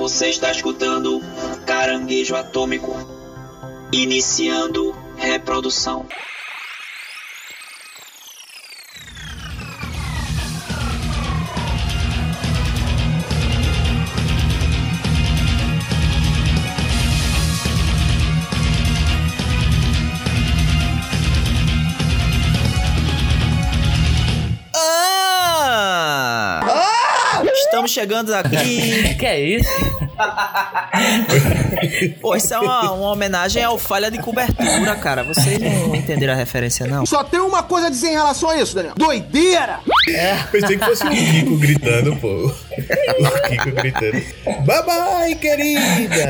Você está escutando Caranguejo Atômico. Iniciando reprodução. Estamos chegando aqui. Que é isso? Pô, isso é uma, uma homenagem ao falha de cobertura, cara. Vocês não entenderam a referência, não? Só tem uma coisa a dizer em relação a isso, Daniel. Doideira! Pensei que fosse o Kiko gritando, pô. O Kiko gritando. Bye bye, querida!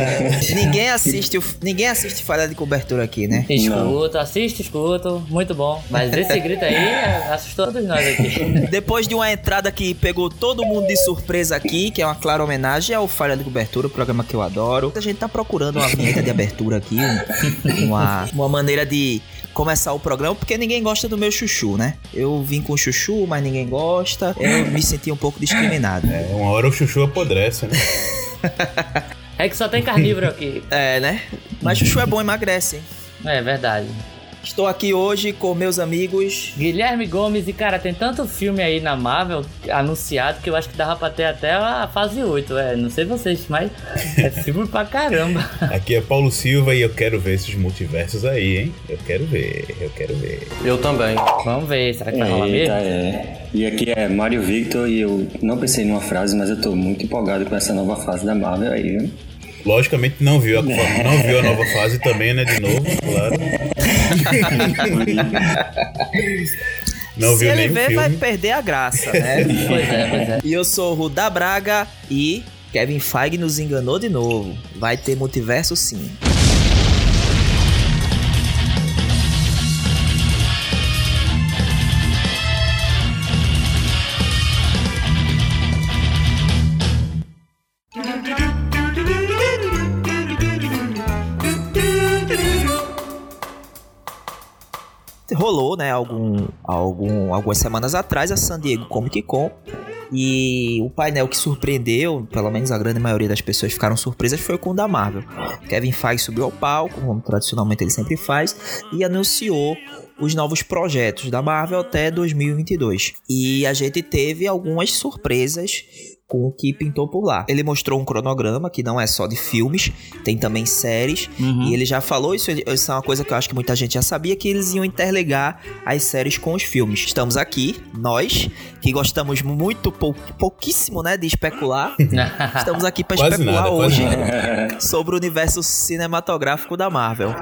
Ninguém assiste, o- ninguém assiste falha de cobertura aqui, né? Escuto, assisto, escuto. Muito bom. Mas esse grito aí é, assustou todos nós aqui. Depois de uma entrada que pegou todo mundo de surpresa aqui, que é uma clara homenagem ao Falha de Cobertura, o programa que eu adoro. A gente tá procurando uma vinheta de abertura aqui, um- uma, uma maneira de começar o programa, porque ninguém gosta do meu chuchu, né? Eu vim com chuchu, mas ninguém gosta. Eu me senti um pouco discriminado. É, uma hora o chuchu apodrece, né? É que só tem carnívoro aqui. É, né? Mas chuchu é bom, emagrece. hein? É verdade. Estou aqui hoje com meus amigos. Guilherme Gomes, e cara, tem tanto filme aí na Marvel anunciado que eu acho que dava pra ter até a fase 8. É, não sei vocês, mas é filme pra caramba. Aqui é Paulo Silva e eu quero ver esses multiversos aí, hein? Eu quero ver, eu quero ver. Eu também. Vamos ver, será que vai rolar mesmo? É. E aqui é Mário Victor e eu não pensei numa frase, mas eu tô muito empolgado com essa nova fase da Marvel aí, viu? Logicamente não viu a, não viu a nova fase também, né? De novo, claro. Não Se viu ele ver, filme. vai perder a graça, né? Pois é, pois é. E eu sou o Ruda Braga e Kevin Feige nos enganou de novo. Vai ter multiverso sim. Rolou, né, algum, algum, algumas semanas atrás a San Diego Comic Con e o painel que surpreendeu, pelo menos a grande maioria das pessoas ficaram surpresas, foi com o da Marvel. Kevin Feige subiu ao palco, como tradicionalmente ele sempre faz, e anunciou os novos projetos da Marvel até 2022. E a gente teve algumas surpresas com o que pintou por lá. Ele mostrou um cronograma que não é só de filmes, tem também séries. E ele já falou, isso, isso é uma coisa que eu acho que muita gente já sabia, que eles iam interligar as séries com os filmes. Estamos aqui, nós, que gostamos muito, pou, pouquíssimo, né, de especular. Estamos aqui para especular nada, hoje sobre o universo cinematográfico da Marvel.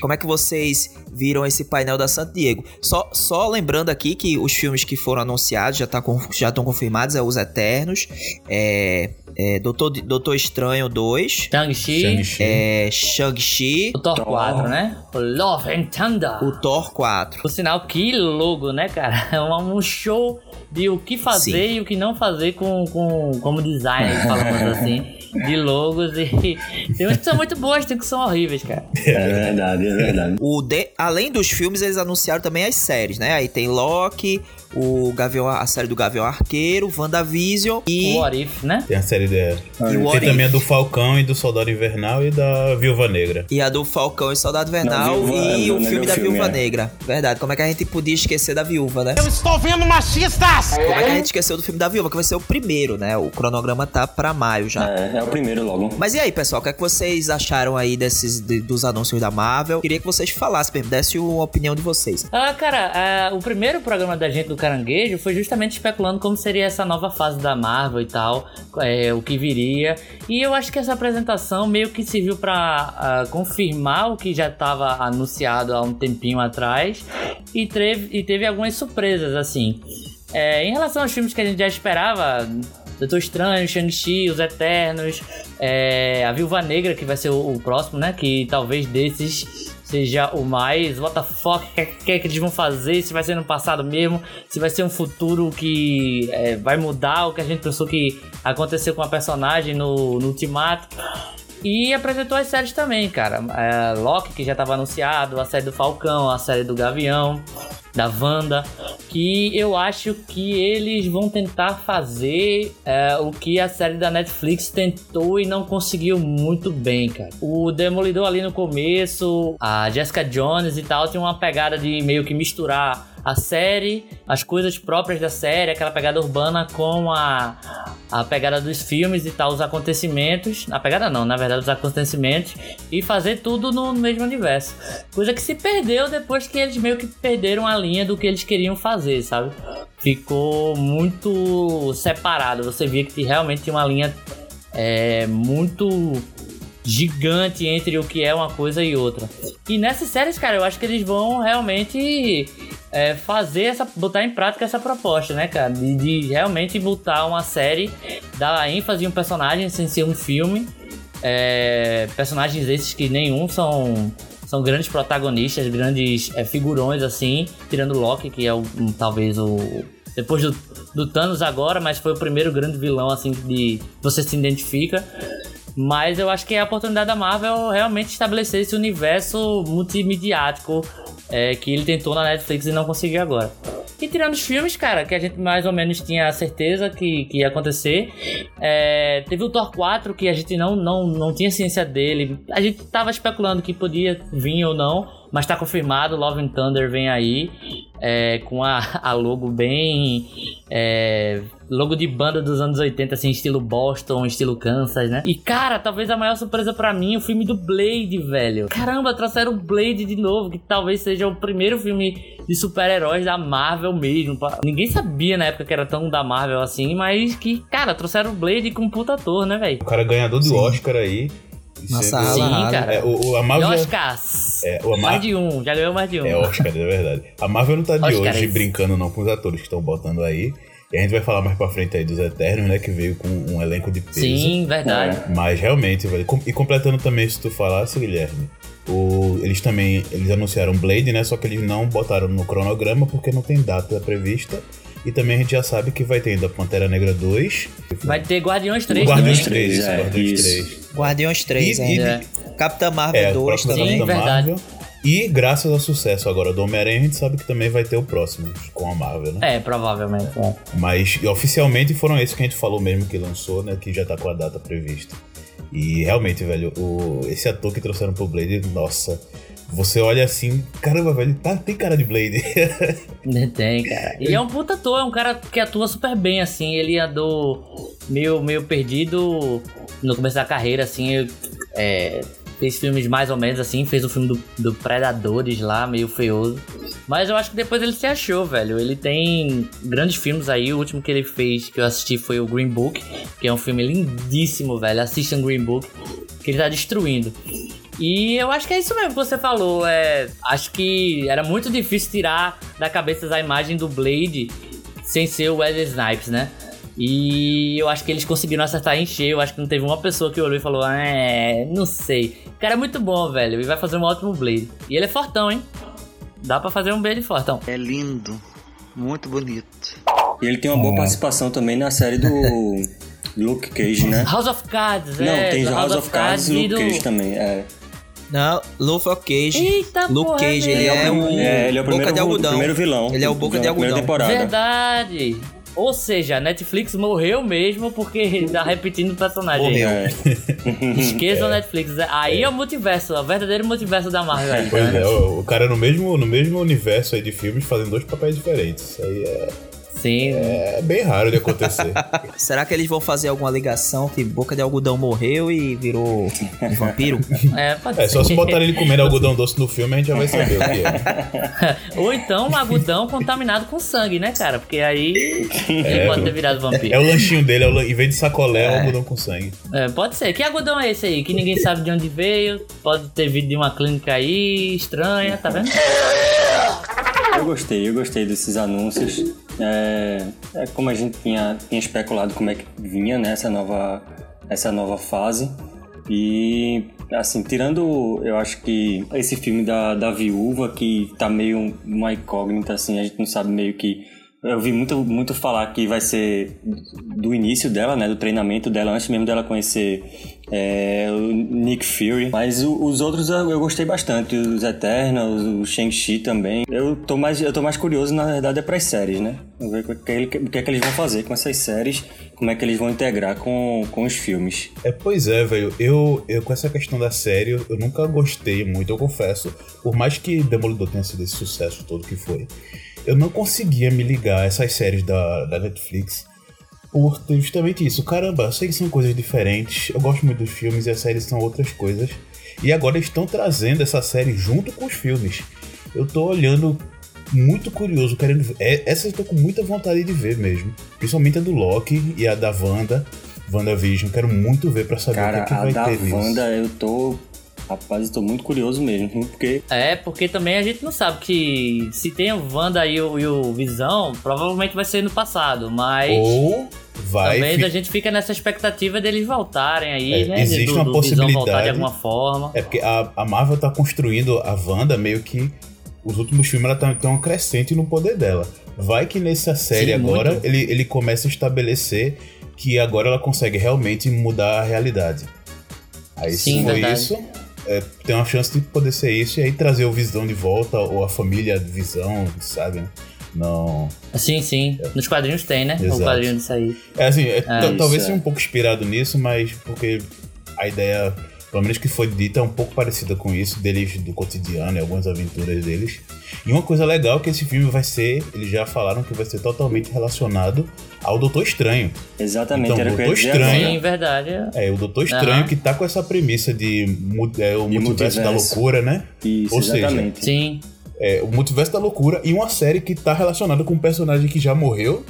Como é que vocês viram esse painel da San Diego? Só, só lembrando aqui que os filmes que foram anunciados já tá já estão confirmados, é Os Eternos, é, é Doutor, Doutor Estranho 2, Shang-Chi, Shang-Chi. é Shang-Chi, o Thor 4, né? O Love and Thunder. o Thor 4. Por sinal, que logo, né, cara? É um show de o que fazer Sim. e o que não fazer com, com como designer, falamos assim, de logos. E tem uns que são muito boas, tem que são horríveis, cara. É verdade, é verdade. O de, além dos filmes, eles anunciaram também as séries, né? Aí tem Loki, o Gavião, a série do Gavião Arqueiro, WandaVision e O What If, né? Tem a série dela. E o What Tem também a do Falcão e do Soldado Invernal e da Viúva Negra. E a do Falcão e Soldado Invernal Não, Viúva- e o não, não filme é da o filme, Viúva é. Negra. Verdade. Como é que a gente podia esquecer da Viúva, né? Estou vendo machistas! Como é que a gente esqueceu do filme da Viúva, que vai ser o primeiro, né? O cronograma tá pra maio já. É, é o primeiro logo. Mas e aí, pessoal, o que é que vocês acharam aí desses de- dos anúncios da Marvel? Queria que vocês falassem mesmo, dessem a opinião de vocês. Ah, cara, ah, o primeiro programa da gente do Caranguejo foi justamente especulando como seria essa nova fase da Marvel e tal, é, o que viria. E eu acho que essa apresentação meio que serviu pra ah, confirmar o que já estava anunciado há um tempinho atrás e teve, e teve algumas surpresas, assim. É, em relação aos filmes que a gente já esperava, Doutor Estranho, Shang-Chi, Os Eternos, é, a Viúva Negra, que vai ser o, o próximo, né? Que talvez desses seja o mais. What the fuck? O que, que, que eles vão fazer? Se vai ser no passado mesmo? Se vai ser um futuro que é, vai mudar o que a gente pensou que aconteceu com a personagem no, no Ultimato? E apresentou as séries também, cara. É, Loki, que já estava anunciado, a série do Falcão, a série do Gavião. da Wanda, que eu acho que eles vão tentar fazer é, o que a série da Netflix tentou e não conseguiu muito bem, cara. O Demolidor ali no começo, a Jessica Jones e tal, tinha uma pegada de meio que misturar a série, as coisas próprias da série, aquela pegada urbana com a, a pegada dos filmes e tal, os acontecimentos. A pegada não, na verdade, os acontecimentos. E fazer tudo no mesmo universo. Coisa que se perdeu depois que eles meio que perderam a linha do que eles queriam fazer, sabe? Ficou muito separado. Você via que realmente tinha uma linha é, muito gigante entre o que é uma coisa e outra. E nessas séries, cara, eu acho que eles vão realmente é, fazer essa. botar em prática essa proposta, né, cara? De, de, realmente botar uma série, dar ênfase em um personagem sem ser um filme. É, personagens esses que nenhum são. São grandes protagonistas, grandes é, figurões assim, tirando Loki, que é o, talvez o. Depois do, do Thanos agora, mas foi o primeiro grande vilão assim de você se identifica. Mas eu acho que é a oportunidade da Marvel realmente estabelecer esse universo multimediático é, que ele tentou na Netflix e não conseguiu agora. E tirando os filmes, cara, que a gente mais ou menos tinha certeza que, que ia acontecer. É, teve o Thor 4, que a gente não, não, não tinha ciência dele. A gente tava especulando que podia vir ou não, mas tá confirmado. Love and Thunder vem aí. É, com a, a logo bem é, logo de banda dos anos 80, assim, estilo Boston, estilo Kansas, né? E, cara, talvez a maior surpresa para mim é o filme do Blade, velho. Caramba, trouxeram o Blade de novo, que talvez seja o primeiro filme de super-heróis da Marvel mesmo. Ninguém sabia na época que era tão da Marvel assim, mas que, cara, trouxeram o Blade com um puta ator, né, velho? O cara ganhador do Sim. Oscar aí. Nossa, Sim, cara. É, o, o, a Marvel... Oscars. É, o Mais de um, já ganhou mais de um. É Oscar, é verdade. A Marvel não tá de Oscars. hoje brincando não com os atores que estão botando aí. E a gente vai falar mais pra frente aí dos Eternos, né? Que veio com um elenco de peso. Sim, verdade. Mas realmente, velho. E completando também, se tu falasse, Guilherme, o, eles também eles anunciaram Blade, né? Só que eles não botaram no cronograma porque não tem data prevista. E também a gente já sabe que vai ter ainda Pantera Negra 2. Vai ter Guardiões 3 Guardiões também. 3, É, Guardiões isso. 3. Guardiões 3 E- ainda. Capitã Marvel É, 2 o próximo também. Sim, da verdade. Marvel. E graças ao sucesso agora do Homem-Aranha, a gente sabe que também vai ter o próximo com a Marvel, né? É, provavelmente. é. Mas oficialmente foram esses que a gente falou mesmo que lançou, né? Que já tá com a data prevista. E realmente, velho, o, esse ator que trouxeram pro Blade, nossa. Você olha assim, caramba, velho, tá, tem cara de Blade. Tem, cara. E é um puta ator, é um cara que atua super bem, assim. Ele andou meio, meio perdido no começo da carreira, assim. é, fez filmes mais ou menos assim, fez o filme do, do Predadores lá, meio feioso. Mas eu acho que depois ele se achou, velho. Ele tem grandes filmes aí. O último que ele fez, que eu assisti, foi o Green Book, que é um filme lindíssimo, velho. Assistam Green Book, que ele tá destruindo. E eu acho que é isso mesmo que você falou. É, acho que era muito difícil tirar da cabeça a imagem do Blade sem ser o Wesley Snipes, né? E eu acho que eles conseguiram acertar em cheio. Eu acho que não teve uma pessoa que olhou e falou: É, não sei. O cara é muito bom, velho. E vai fazer um ótimo Blade. E ele é fortão, hein? Dá pra fazer um Blade fortão. É lindo, muito bonito. E ele tem uma boa participação também na série do Luke Cage, né? House of Cards, Não, é. tem do House of Cards e Luke do- Cage também. É. Não, Luffy Cage. Eita, Luke porra, Cage, ele velho. é o, É, ele é o Boca primeiro, de Algodão. primeiro vilão. Ele é o Boca de Algodão. temporada. Verdade. Ou seja, a Netflix morreu mesmo porque ele tá repetindo o personagem. Morreu. É. Esqueça o Netflix. Aí é. o multiverso, é o verdadeiro multiverso da Marvel. aí, Pois tá? é, o, o cara no mesmo, no mesmo universo aí de filmes fazendo dois papéis diferentes. Isso aí é, Sim. é bem raro de acontecer. Será que eles vão fazer alguma ligação que Boca de Algodão morreu e virou um vampiro? É, pode É, ser. só se botarem ele comendo algodão doce no filme, a gente já vai saber o que é. Ou então um algodão contaminado com sangue, né, cara? Porque aí ele pode ter virado vampiro. É o lanchinho dele, é o em vez de sacolé, é, o algodão com sangue. É, pode ser. Que algodão é esse aí? Que ninguém sabe de onde veio. Pode ter vindo de uma clínica aí estranha, tá vendo? Eu gostei, eu gostei desses anúncios. É, é como a gente tinha, tinha especulado como é que vinha né, essa, nova, essa nova fase. E, assim, tirando, eu acho que esse filme da, da viúva, que tá meio uma incógnita, assim, a gente não sabe meio que Eu vi muito, muito falar que vai ser do início dela, né? Do treinamento dela, antes mesmo dela conhecer é, o Nick Fury. Mas o, os outros eu, eu, gostei bastante. Os Eternals, o Shang-Chi também. Eu tô, mais, eu tô mais curioso, na verdade, é pras séries, né? Ver o que, o que é que eles vão fazer com essas séries. Como é que eles vão integrar com, com os filmes. É, pois é, velho. Eu, eu, com essa questão da série, eu nunca gostei muito, eu confesso. Por mais que Demolidor tenha sido esse sucesso todo que foi eu não conseguia me ligar a essas séries da, da Netflix por justamente isso. Caramba, eu sei que são coisas diferentes, eu gosto muito dos filmes e as séries são outras coisas. E agora estão trazendo essa série junto com os filmes. Eu tô olhando muito curioso, querendo ver. É, essa eu tô com muita vontade de ver mesmo. Principalmente a do Loki e a da Wanda. WandaVision, quero muito ver para saber Cara, o que, é que vai ter nisso. a da Wanda eu tô Rapaz, estou muito curioso mesmo, porque... É, porque também a gente não sabe que se tem o Wanda e o, e o Visão, provavelmente vai ser no passado, mas... Ou vai... Talvez a gente fica nessa expectativa deles voltarem aí, é, né? Existe do, uma do possibilidade... Visão voltar de alguma forma. É porque a, a Marvel tá construindo a Wanda meio que... Os últimos filmes ela tá tão crescente no poder dela. Vai que nessa série Sim, agora ele, ele começa a estabelecer que agora ela consegue realmente mudar a realidade. Aí Sim, se for verdade. isso, é, tem uma chance de poder ser isso e aí trazer o Visão de volta, ou a família Visão, sabe? Não. Sim, sim. É. Nos quadrinhos tem, né? Exato. O quadrinho disso aí. É assim, é, é talvez seja um pouco inspirado nisso, mas porque a ideia pelo menos que foi dita, é um pouco parecida com isso, deles do cotidiano e algumas aventuras deles. E uma coisa legal é que esse filme vai ser, eles já falaram que vai ser totalmente relacionado ao Doutor Estranho. Exatamente, então, era o Doutor Estranho. Sim, verdade. É, o Doutor Estranho uhum. que tá com essa premissa de é, o multiverso, multiverso, da loucura, né? Isso, Ou exatamente. seja, Sim. É, o multiverso da loucura e uma série que tá relacionada com um personagem que já morreu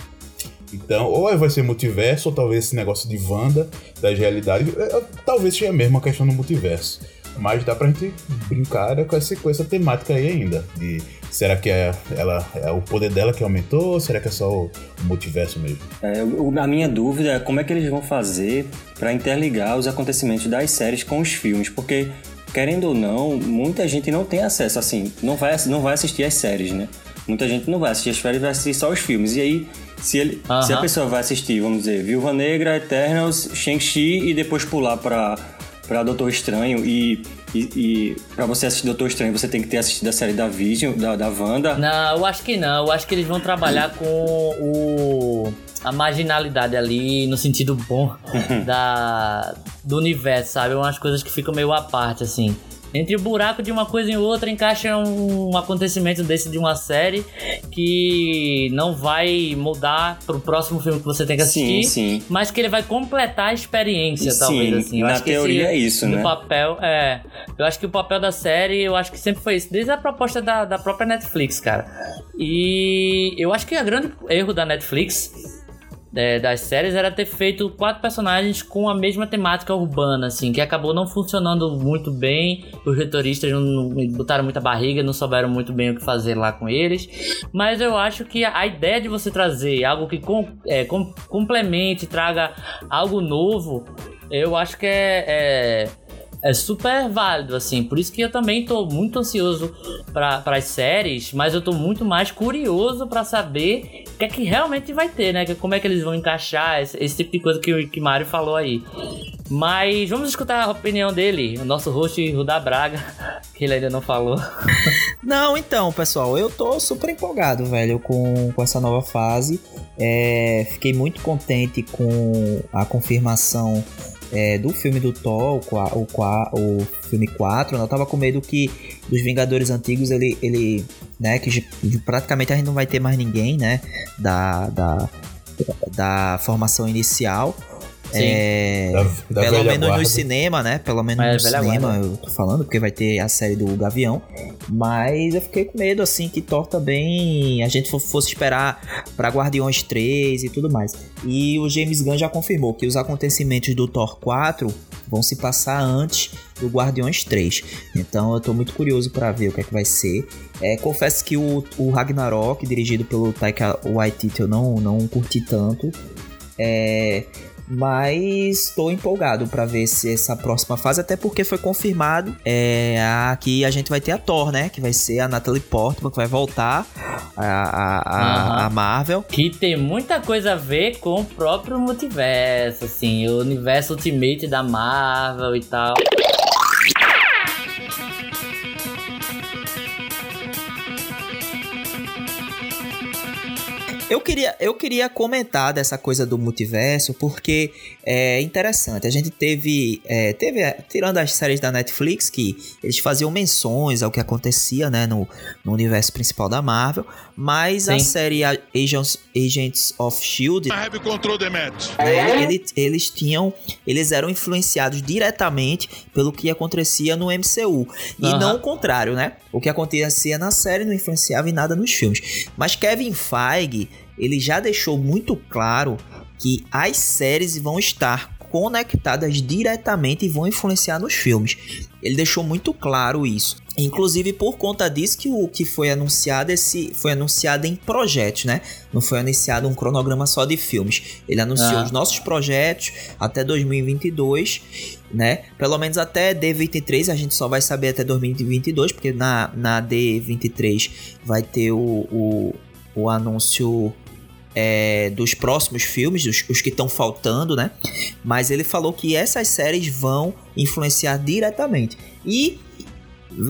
então, ou vai ser multiverso, ou talvez esse negócio de Wanda, das realidades, é, é, talvez seja mesmo a questão do multiverso. Mas dá pra gente brincar com essa, com essa temática aí ainda. De será que é, ela, é o poder dela que aumentou ou será que é só o, multiverso mesmo? É, a minha dúvida é como é que eles vão fazer para interligar os acontecimentos das séries com os filmes. Porque, querendo ou não, muita gente não tem acesso, assim, não vai, não vai assistir as séries, né? Muita gente não vai assistir as séries, vai assistir só os filmes. E aí se, ele, uh -huh. se a pessoa vai assistir, vamos dizer, Viúva Negra, Eternals, Shang-Chi e depois pular pra, pra Doutor Estranho e, e, e pra você assistir Doutor Estranho você tem que ter assistido a série da Vision, da, da Wanda? Não, eu acho que não. Eu acho que eles vão trabalhar com o a marginalidade ali no sentido bom da do universo, sabe? Umas coisas que ficam meio à parte assim entre o buraco de uma coisa e outra encaixa um acontecimento desse de uma série que não vai mudar pro próximo filme que você tem que assistir, sim, sim. mas que ele vai completar a experiência, sim, talvez assim. Eu na teoria é isso, né? O papel é, eu acho que o papel da série, eu acho que sempre foi isso, desde a proposta da, da própria Netflix, cara. E eu acho que o grande erro da Netflix é, das séries era ter feito quatro personagens com a mesma temática urbana, assim, que acabou não funcionando muito bem. Os retoristas não, não, botaram muita barriga, não souberam muito bem o que fazer lá com eles. Mas eu acho que a, a ideia de você trazer algo que com, é, com, complemente, traga algo novo, eu acho que é, é é super válido, assim. Por isso que eu também tô muito ansioso para as séries, mas eu tô muito mais curioso para saber o que é que realmente vai ter, né? Como é que eles vão encaixar esse, esse tipo de coisa que o que Mário falou aí. Mas vamos escutar a opinião dele, o nosso host Rudá Braga, que ele ainda não falou. Não, então, pessoal, eu tô super empolgado, velho, com, com essa nova fase. É, fiquei muito contente com a confirmação é, do filme do Thor, o, o, o filme 4, né? eu tava com medo que dos Vingadores antigos ele, ele né, que praticamente a gente não vai ter mais ninguém, né, da, da, da formação inicial. É, da, da pelo menos guarda. no cinema, né? Pelo menos é, no cinema, guarda. eu tô falando, porque vai ter a série do Gavião. Mas eu fiquei com medo, assim, que Thor também a gente fosse esperar para Guardiões 3 e tudo mais. E o James Gunn já confirmou que os acontecimentos do Thor 4 vão se passar antes do Guardiões 3. Então eu tô muito curioso para ver o que é que vai ser. É, confesso que o, o Ragnarok, dirigido pelo Taika Waititi, eu não, não curti tanto. É, Mas estou empolgado para ver se essa próxima fase, até porque foi confirmado é, que a gente vai ter a Thor, né? Que vai ser a Natalie Portman, que vai voltar a, a, a, a Marvel. Que tem muita coisa a ver com o próprio multiverso, assim, o universo Ultimate da Marvel e tal. Eu queria, eu queria comentar dessa coisa do multiverso, porque é interessante. A gente teve, é, teve, tirando as séries da Netflix, que eles faziam menções ao que acontecia né, no, no universo principal da Marvel, mas Sim. a série Agents, Agents of Shield. Né, eles, eles tinham. Eles eram influenciados diretamente pelo que acontecia no MCU. E não o contrário, né? O que acontecia na série não influenciava em nada nos filmes. Mas Kevin Feige ele já deixou muito claro que as séries vão estar conectadas diretamente e vão influenciar nos filmes. Ele deixou muito claro isso. Inclusive por conta disso que o que foi anunciado esse foi anunciado em projetos, né? Não foi anunciado um cronograma só de filmes. Ele anunciou ah. os nossos projetos até 2022, né? Pelo menos até D23 a gente só vai saber até 2022, porque na, na D23 vai ter o, o, o anúncio é, dos próximos filmes, os, os que estão faltando, né? Mas ele falou que essas séries vão influenciar diretamente. E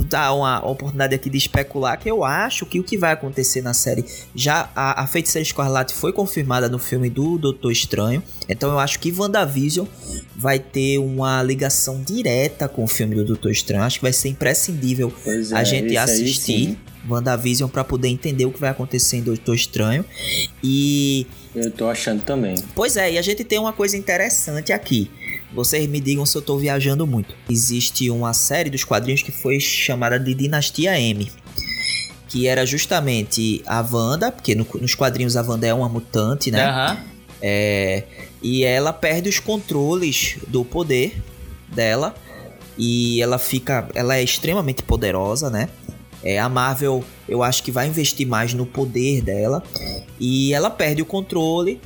dá uma oportunidade aqui de especular que eu acho que o que vai acontecer na série já a, a Feiticeira Escarlate foi confirmada no filme do Doutor Estranho então eu acho que WandaVision vai ter uma ligação direta com o filme do Doutor Estranho acho que vai ser imprescindível é, a gente assistir WandaVision para poder entender o que vai acontecer em Doutor Estranho. E. Eu tô achando também. Pois é, e a gente tem uma coisa interessante aqui. Vocês me digam se eu tô viajando muito. Existe uma série dos quadrinhos que foi chamada de Dinastia M. Que era justamente a Wanda, porque no, nos quadrinhos a Wanda é uma mutante, né? Uhum. É, e ela perde os controles do poder dela. E ela fica. Ela é extremamente poderosa, né? É, a Marvel, eu acho que vai investir mais no poder dela e ela perde o controle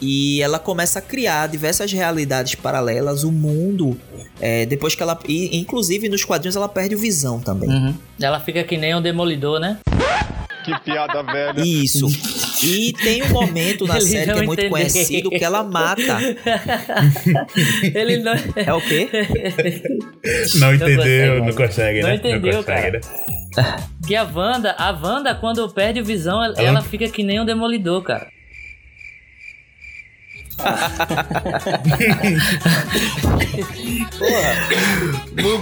e ela começa a criar diversas realidades paralelas, o mundo. É, depois que ela. E, inclusive nos quadrinhos ela perde o visão também. Uhum. Ela fica que nem um demolidor, né? Que piada velha. Isso. E tem um momento na Ele série que é muito entendeu. conhecido que ela mata. Ele não. É o quê? Não entendeu, não consegue, não né? Entendeu, não consegue, cara. Né? Que a Wanda, a Wanda, quando perde visão, ela, ela fica que nem um demolidor, cara. Porra.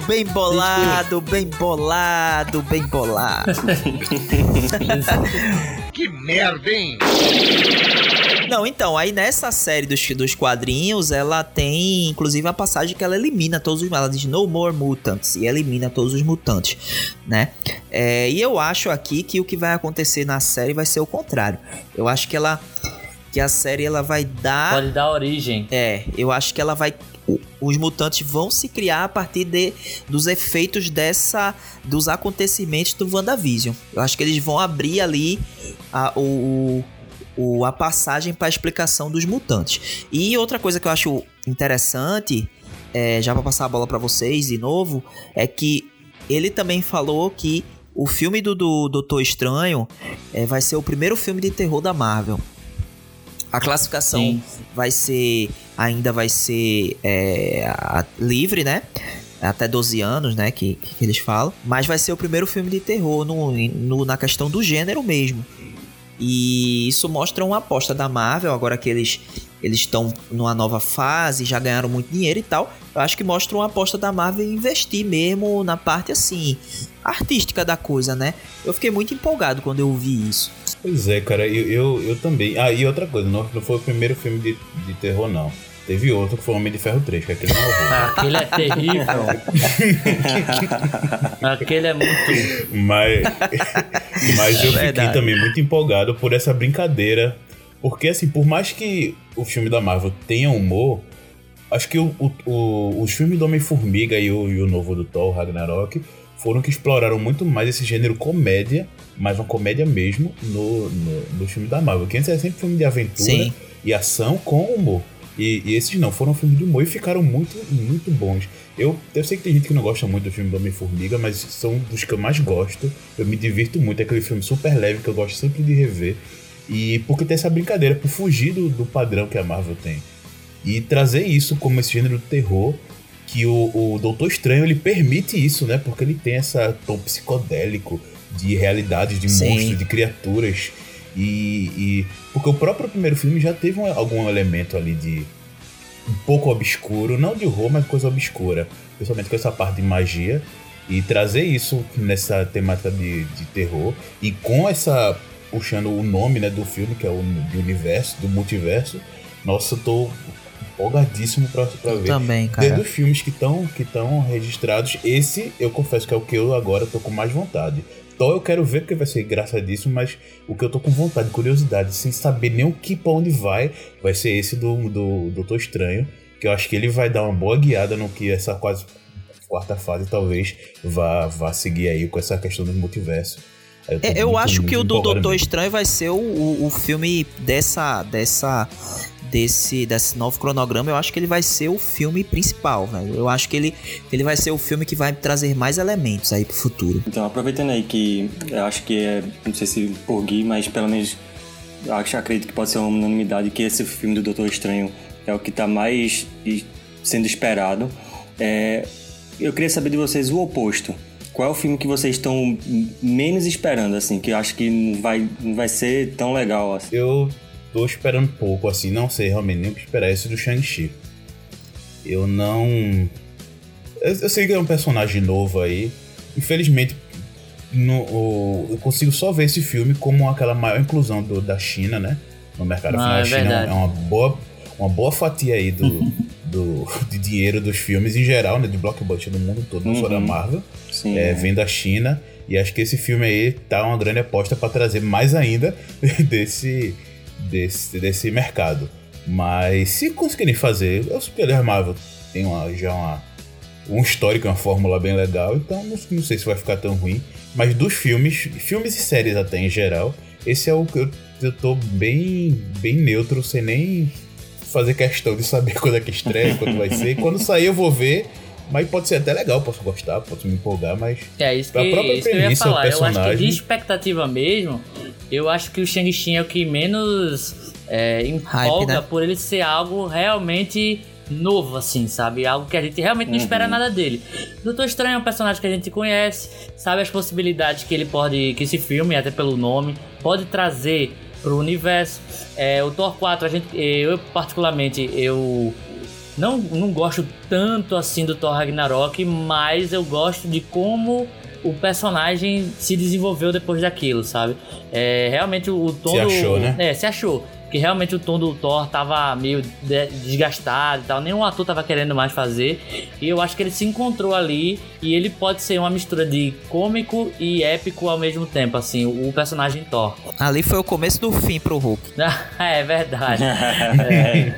Bem bolado, bem bolado, bem bolado. que merda, hein? Não, então, aí nessa série dos, dos quadrinhos, ela tem inclusive a passagem que ela elimina todos os. Ela diz No More Mutants e elimina todos os mutantes, né? É, e eu acho aqui que o que vai acontecer na série vai ser o contrário. Eu acho que ela que a série ela vai dar. Pode dar origem. É, eu acho que ela vai. Os mutantes vão se criar a partir de, dos efeitos dessa. dos acontecimentos do WandaVision. Eu acho que eles vão abrir ali a, o, o, a passagem para a explicação dos mutantes. E outra coisa que eu acho interessante, é, já para passar a bola para vocês de novo, é que ele também falou que o filme do, do Doutor Estranho é, vai ser o primeiro filme de terror da Marvel. A classificação Sim. vai ser. Ainda vai ser é, a, livre, né? Até 12 anos, né? Que, que eles falam. Mas vai ser o primeiro filme de terror no, no, na questão do gênero mesmo. E isso mostra uma aposta da Marvel, agora que eles eles estão numa nova fase, já ganharam muito dinheiro e tal. Eu acho que mostra uma aposta da Marvel investir mesmo na parte assim artística da coisa, né? Eu fiquei muito empolgado quando eu ouvi isso. Pois é, cara, eu, eu, eu também. Ah, e outra coisa, não, não foi o primeiro filme de, de terror, não. Teve outro que foi Homem de Ferro 3, que aquele não é Aquele é terrível. aquele é muito. Mas, mas eu fiquei também muito empolgado por essa brincadeira. Porque, assim, por mais que o filme da Marvel tenha humor, acho que o, o, o, os filmes do Homem-Formiga e o, e o novo do Thor, Ragnarok, foram que exploraram muito mais esse gênero comédia, mas uma comédia mesmo, no, no, no filme da Marvel. Que antes era sempre filme de aventura Sim. e ação com humor. E, e esses não, foram filmes de humor e ficaram muito, muito bons. Eu, eu sei que tem gente que não gosta muito do filme do Homem-Formiga, mas são dos que eu mais gosto. Eu me divirto muito, é aquele filme super leve que eu gosto sempre de rever. E porque tem essa brincadeira, por fugir do, do padrão que a Marvel tem. E trazer isso como esse gênero de terror, que o, o Doutor Estranho ele permite isso, né? Porque ele tem essa tom psicodélico de realidades, de Sim. monstros, de criaturas. E, e- porque o próprio primeiro filme já teve um- algum elemento ali de um pouco obscuro, não de horror, mas coisa obscura, principalmente com essa parte de magia e trazer isso nessa temática de, de terror e com essa puxando o nome né, do filme que é o do universo, do multiverso. Nossa, eu tô empolgadíssimo pra, pra ver. Também, Desde cara. os filmes que estão que estão registrados, esse eu confesso que é o que eu agora tô com mais vontade. Thor eu quero ver porque vai ser engraçadíssimo, mas o que eu tô com vontade, curiosidade, sem saber nem o que pra onde vai, vai ser esse do, do Doutor Estranho, que eu acho que ele vai dar uma boa guiada no que essa quase quarta fase talvez vá, vá seguir aí com essa questão do multiverso. Tô É, eu muito, acho que muito o do Doutor mesmo. Estranho vai ser o, o, o filme dessa. dessa. Desse, desse novo cronograma, eu acho que ele vai ser o filme principal, velho. Eu acho que ele, ele vai ser o filme que vai trazer mais elementos aí pro futuro. Então, aproveitando aí que eu acho que é, não sei se por Gui, mas pelo menos acho, acredito que pode ser uma unanimidade que esse filme do Doutor Estranho é o que tá mais sendo esperado. É, eu queria saber de vocês o oposto. Qual é o filme que vocês estão menos esperando, assim, que eu acho que não vai, não vai ser tão legal assim? Eu tô esperando pouco, assim, não sei realmente nem o que esperar esse do Shang-Chi. Eu não. Eu, eu sei que é um personagem novo aí. Infelizmente, no, eu consigo só ver esse filme como aquela maior inclusão do- da China, né? No mercado. Ah, é China é uma boa, uma boa fatia aí do, do, de dinheiro dos filmes em geral, né? De blockbuster no mundo todo, não só da Uhum. Marvel Sim. é, vem da China. E acho que esse filme aí tá uma grande aposta para trazer mais ainda desse, desse, desse mercado. Mas se conseguirem fazer, eu sei que a Marvel tem uma, já uma, um histórico, uma fórmula bem legal, então não, não sei se vai ficar tão ruim. Mas dos filmes, filmes e séries até em geral, esse é o que eu, eu tô bem, bem neutro, sem nem fazer questão de saber quando é que estreia, quando vai ser. Quando sair eu vou ver, mas pode ser até legal, posso gostar, posso me empolgar, mas É isso que, A própria isso que eu ia falar. Eu acho que de personagem. expectativa mesmo, eu acho que o Shang-Chi é o que menos é, empolga né? por ele ser algo realmente novo, assim, sabe? Algo que a gente realmente não espera nada dele. Doutor Estranho é um personagem que a gente conhece, sabe as possibilidades que ele pode, que esse filme, até pelo nome, pode trazer pro universo. É, o Thor 4, a gente, eu particularmente, eu não, não gosto tanto assim do Thor Ragnarok, mas eu gosto de como o personagem se desenvolveu depois daquilo, sabe? É, realmente o, o tom Se do- achou, né? É, se achou. Que realmente o tom do Thor tava meio de- desgastado e tal, nenhum ator tava querendo mais fazer. E eu acho que ele se encontrou ali e ele pode ser uma mistura de cômico e épico ao mesmo tempo, assim, o, o personagem Thor. Ali foi o começo do fim pro Hulk. é verdade. É.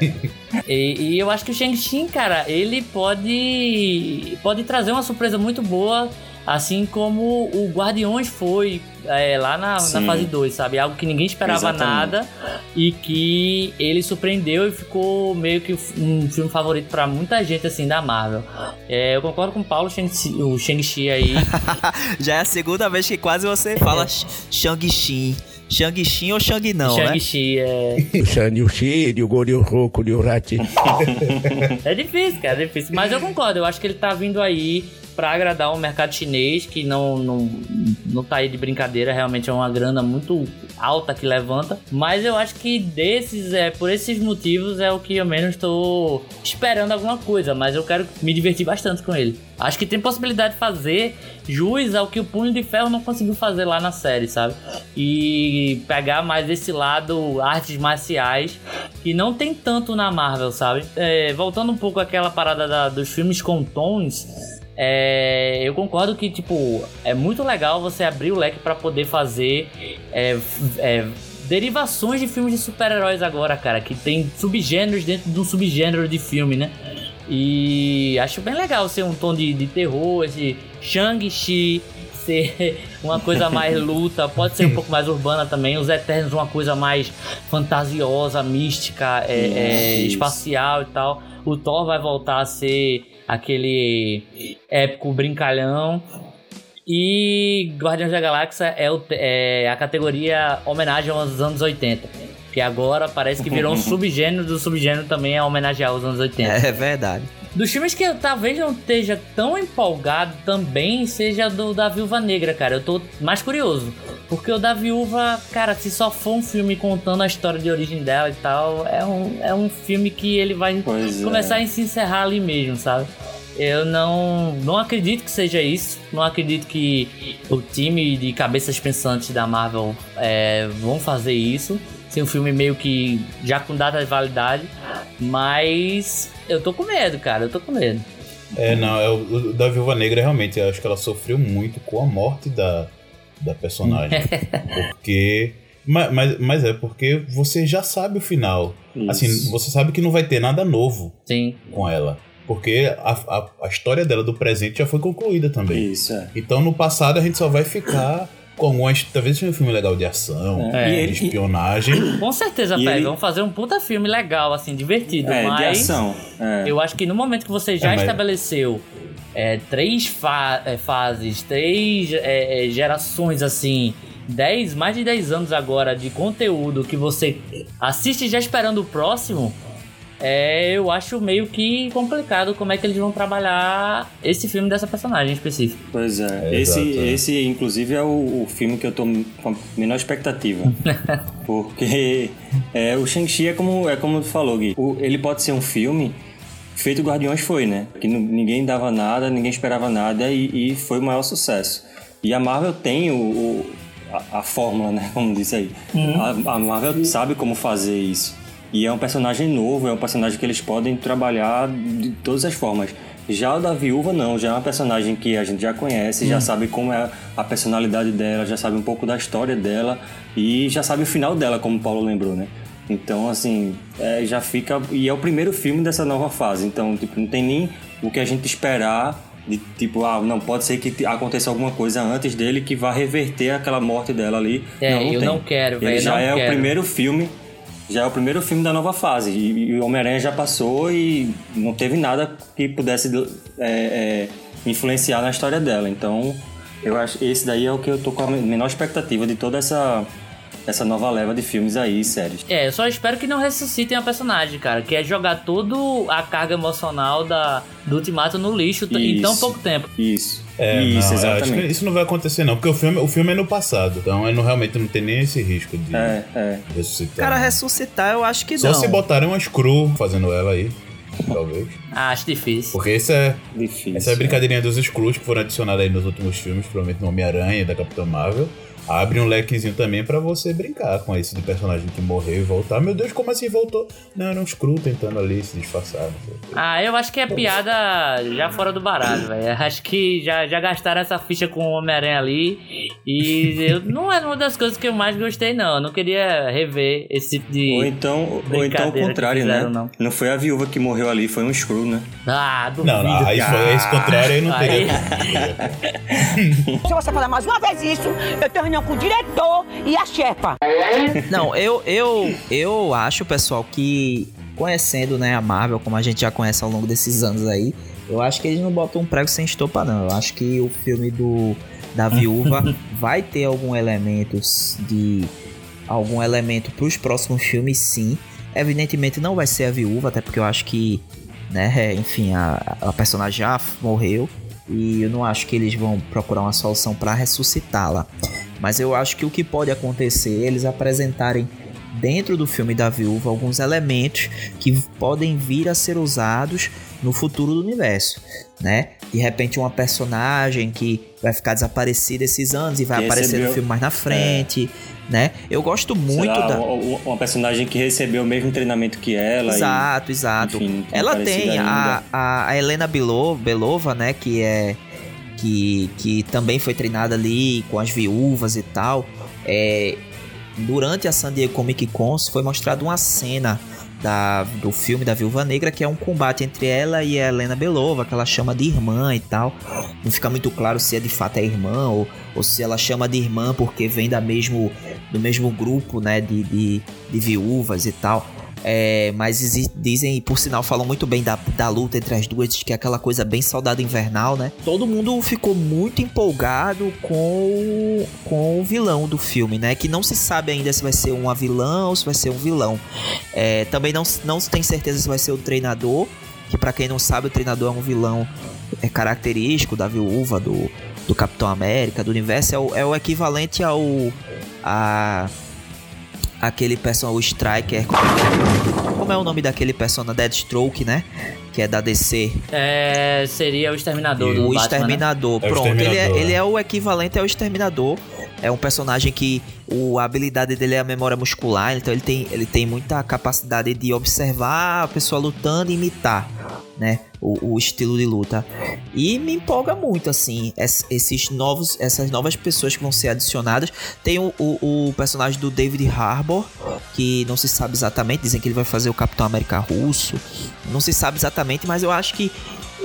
E, e eu acho que o Shang-Chi, cara, ele pode pode trazer uma surpresa muito boa, assim como o Guardiões foi é, lá na, na fase 2, sabe? Algo que ninguém esperava Exatamente. nada e que ele surpreendeu e ficou meio que um filme favorito pra muita gente, assim, da Marvel. É, eu concordo com o Paulo, Shang-Chi- o Shang-Chi aí. Já é a segunda vez que quase você fala Shang-Chi. Shang-Chi ou Shang não, né? Shang-Chi é... O Shang-Chi, o Gori Roku, o Rati. É difícil, cara, é difícil. Mas eu concordo, eu acho que ele tá vindo aí pra agradar o mercado chinês, que não, não, não tá aí de brincadeira, realmente é uma grana muito alta que levanta. Mas eu acho que desses, é, por esses motivos, é o que eu menos tô esperando alguma coisa. Mas eu quero me divertir bastante com ele. Acho que tem possibilidade de fazer jus ao que o Punho de Ferro não conseguiu fazer lá na série, sabe? E pegar mais esse lado artes marciais que não tem tanto na Marvel, sabe? É, voltando um pouco àquela parada da- dos filmes com tons. É, eu concordo que, tipo, é muito legal você abrir o leque pra poder fazer é, é, derivações de filmes de super-heróis agora, cara, que tem subgêneros dentro de um subgênero de filme, né? E acho bem legal ser um tom de, de terror, esse Shang-Chi, ser uma coisa mais luta, pode ser um pouco mais urbana também. Os Eternos, uma coisa mais fantasiosa, mística, é, é, espacial e tal. O Thor vai voltar a ser aquele épico brincalhão. E Guardiões da Galáxia é, o, é a categoria homenagem aos anos 80. Que agora parece que virou um subgênero do subgênero também é homenagear os anos 80. É verdade. Dos filmes que eu talvez não esteja tão empolgado também seja do da Viúva Negra, cara. Eu tô mais curioso. Porque o da Viúva, cara, se só for um filme contando a história de origem dela e tal, é um, é um filme que ele vai Pois é. começar a se encerrar ali mesmo, sabe? Eu não, não acredito que seja isso. Não acredito que o time de cabeças pensantes da Marvel é, vão fazer isso. Ser um filme meio que já com data de validade. Mas eu tô com medo, cara. Eu tô com medo. É, não, é o, o da Viúva Negra realmente, eu acho que ela sofreu muito com a morte da, da personagem. porque. Mas, mas, mas é porque você já sabe o final. Isso. Assim, você sabe que não vai ter nada novo Sim. com ela. Porque a, a, a história dela do presente já foi concluída também. Isso, é. Então no passado a gente só vai ficar algumas. Talvez seja um filme legal de ação, É. E ele- de espionagem. Com certeza, Pé. ele- Vamos fazer um puta filme legal, assim, divertido. É, mas de ação. É. eu acho que no momento que você já É, mas- estabeleceu é, três fa- é, fases, três é, é, gerações, assim, 10, mais de 10 anos agora de conteúdo que você assiste já esperando o próximo. É, eu acho meio que complicado como é que eles vão trabalhar esse filme dessa personagem específico. Pois é. É, esse, exato, é. esse, inclusive, é o, o filme que eu tô com a menor expectativa. Porque é, o Shang-Chi é como, é como tu falou, Gui. O- ele pode ser um filme feito Guardiões foi, né? Que ninguém dava nada, ninguém esperava nada e, e foi o maior sucesso. E a Marvel tem o, o- a, a fórmula, né? Como disse aí. A, a Marvel sabe como fazer isso. E é um personagem novo, é um personagem que eles podem trabalhar de todas as formas. Já o da viúva, não, já é uma personagem que a gente já conhece, já sabe como é a personalidade dela, já sabe um pouco da história dela e já sabe o final dela, como o Paulo lembrou, né? Então, assim, é, já fica. E é o primeiro filme dessa nova fase, então, tipo, não tem nem o que a gente esperar de tipo, ah, não, pode ser que te- aconteça alguma coisa antes dele que vá reverter aquela morte dela ali. É, não, eu tem. não quero, Ele velho, já não é o quero. primeiro filme já é o primeiro filme da nova fase. E, e o Homem-Aranha já passou e não teve nada que pudesse é, é, influenciar na história dela. Então, eu acho esse daí é o que eu tô com a menor expectativa de toda essa, essa nova leva de filmes aí, séries. É, eu só espero que não ressuscitem a personagem, cara. Que é jogar toda a carga emocional da, do Ultimato no lixo t- em tão Isso. pouco tempo. Isso. É, Isso, não, acho que exatamente. isso não vai acontecer, não, porque o filme, o filme é no passado. Então eu não, realmente não tem nem esse risco de É, é. ressuscitar. Cara, ressuscitar eu acho que Só não. se botarem uma screw fazendo ela aí. Talvez. Ah, acho difícil. Porque esse é, Difícil. essa é a brincadeirinha dos Screws que foram adicionados aí nos últimos filmes, provavelmente no Homem-Aranha e da Capitã Marvel. Abre um lequezinho também pra você brincar com esse de personagem que morreu e voltar. Meu Deus, como assim voltou? Não, era um Screw tentando ali se disfarçar. Ah, eu acho que é piada já fora do baralho, velho. Acho que já, já gastaram essa ficha com o Homem-Aranha ali. E eu, não é uma das coisas que eu mais gostei, não. Eu não queria rever esse tipo de. Ou então, ou então o contrário, fizeram, né? não. Não. foi a viúva que morreu ali, foi um Screw, né? Ah, duvido. Não, não, aí foi esse contrário aí não Aí- teria. Se você falar mais uma vez isso, eu tenho reunião com o diretor e a chefa. Não, eu, eu, eu acho, pessoal, que conhecendo né, a Marvel, como a gente já conhece ao longo desses anos aí, eu acho que eles não botam um prego sem estopa, não. Eu acho que o filme do da viúva vai ter algum elemento de. algum elemento pros próximos filmes, sim. Evidentemente não vai ser a viúva, até porque eu acho que, né, enfim, a, a personagem já morreu. E eu não acho que eles vão procurar uma solução para ressuscitá-la. Mas eu acho que o que pode acontecer é eles apresentarem dentro do filme da viúva alguns elementos que podem vir a ser usados no futuro do universo, né? De repente uma personagem que vai ficar desaparecida esses anos e vai aparecer no filme mais na frente, né? Eu gosto muito lá, da uma, personagem que recebeu o mesmo treinamento que ela. e- Exato, exato. enfim, Ela tem a, a, a Helena Belo- Belova, né? Que é. Que, que também foi treinada ali com as viúvas e tal. É, durante a San Diego Comic Con foi mostrada uma cena da, do filme da Viúva Negra, que é um combate entre ela e a Helena Belova, que ela chama de irmã e tal. Não fica muito claro se é de fato é irmã ou, ou se ela chama de irmã porque vem da mesmo, do mesmo grupo, né, de, de, de viúvas e tal. É, mas dizem, e por sinal, falam muito bem da, da luta entre as duas, que é aquela coisa bem soldado invernal, né? Todo mundo ficou muito empolgado com, com o vilão do filme, né? Que não se sabe ainda se vai ser uma vilã ou se vai ser um vilão. É, também não, não se tem certeza se vai ser o treinador, que para quem não sabe, o treinador é um vilão é característico da viúva, do, do Capitão América, do universo, é o, é o equivalente ao. A, aquele personagem, o Striker. Como é o nome daquele personagem? Deadstroke, né? Que é da DC. É, seria o Exterminador o do O Exterminador, Batman, né? pronto. É o ele, é, Exterminador, ele é. é o equivalente ao Exterminador. É um personagem que o, a habilidade dele é a memória muscular, então ele tem, ele tem muita capacidade de observar a pessoa lutando e imitar, né? O, o estilo de luta. E me empolga muito, assim, es- esses novos, essas novas pessoas que vão ser adicionadas. Tem o, o, o personagem do David Harbour, que não se sabe exatamente, dizem que ele vai fazer o Capitão América russo. Não se sabe exatamente, mas eu acho que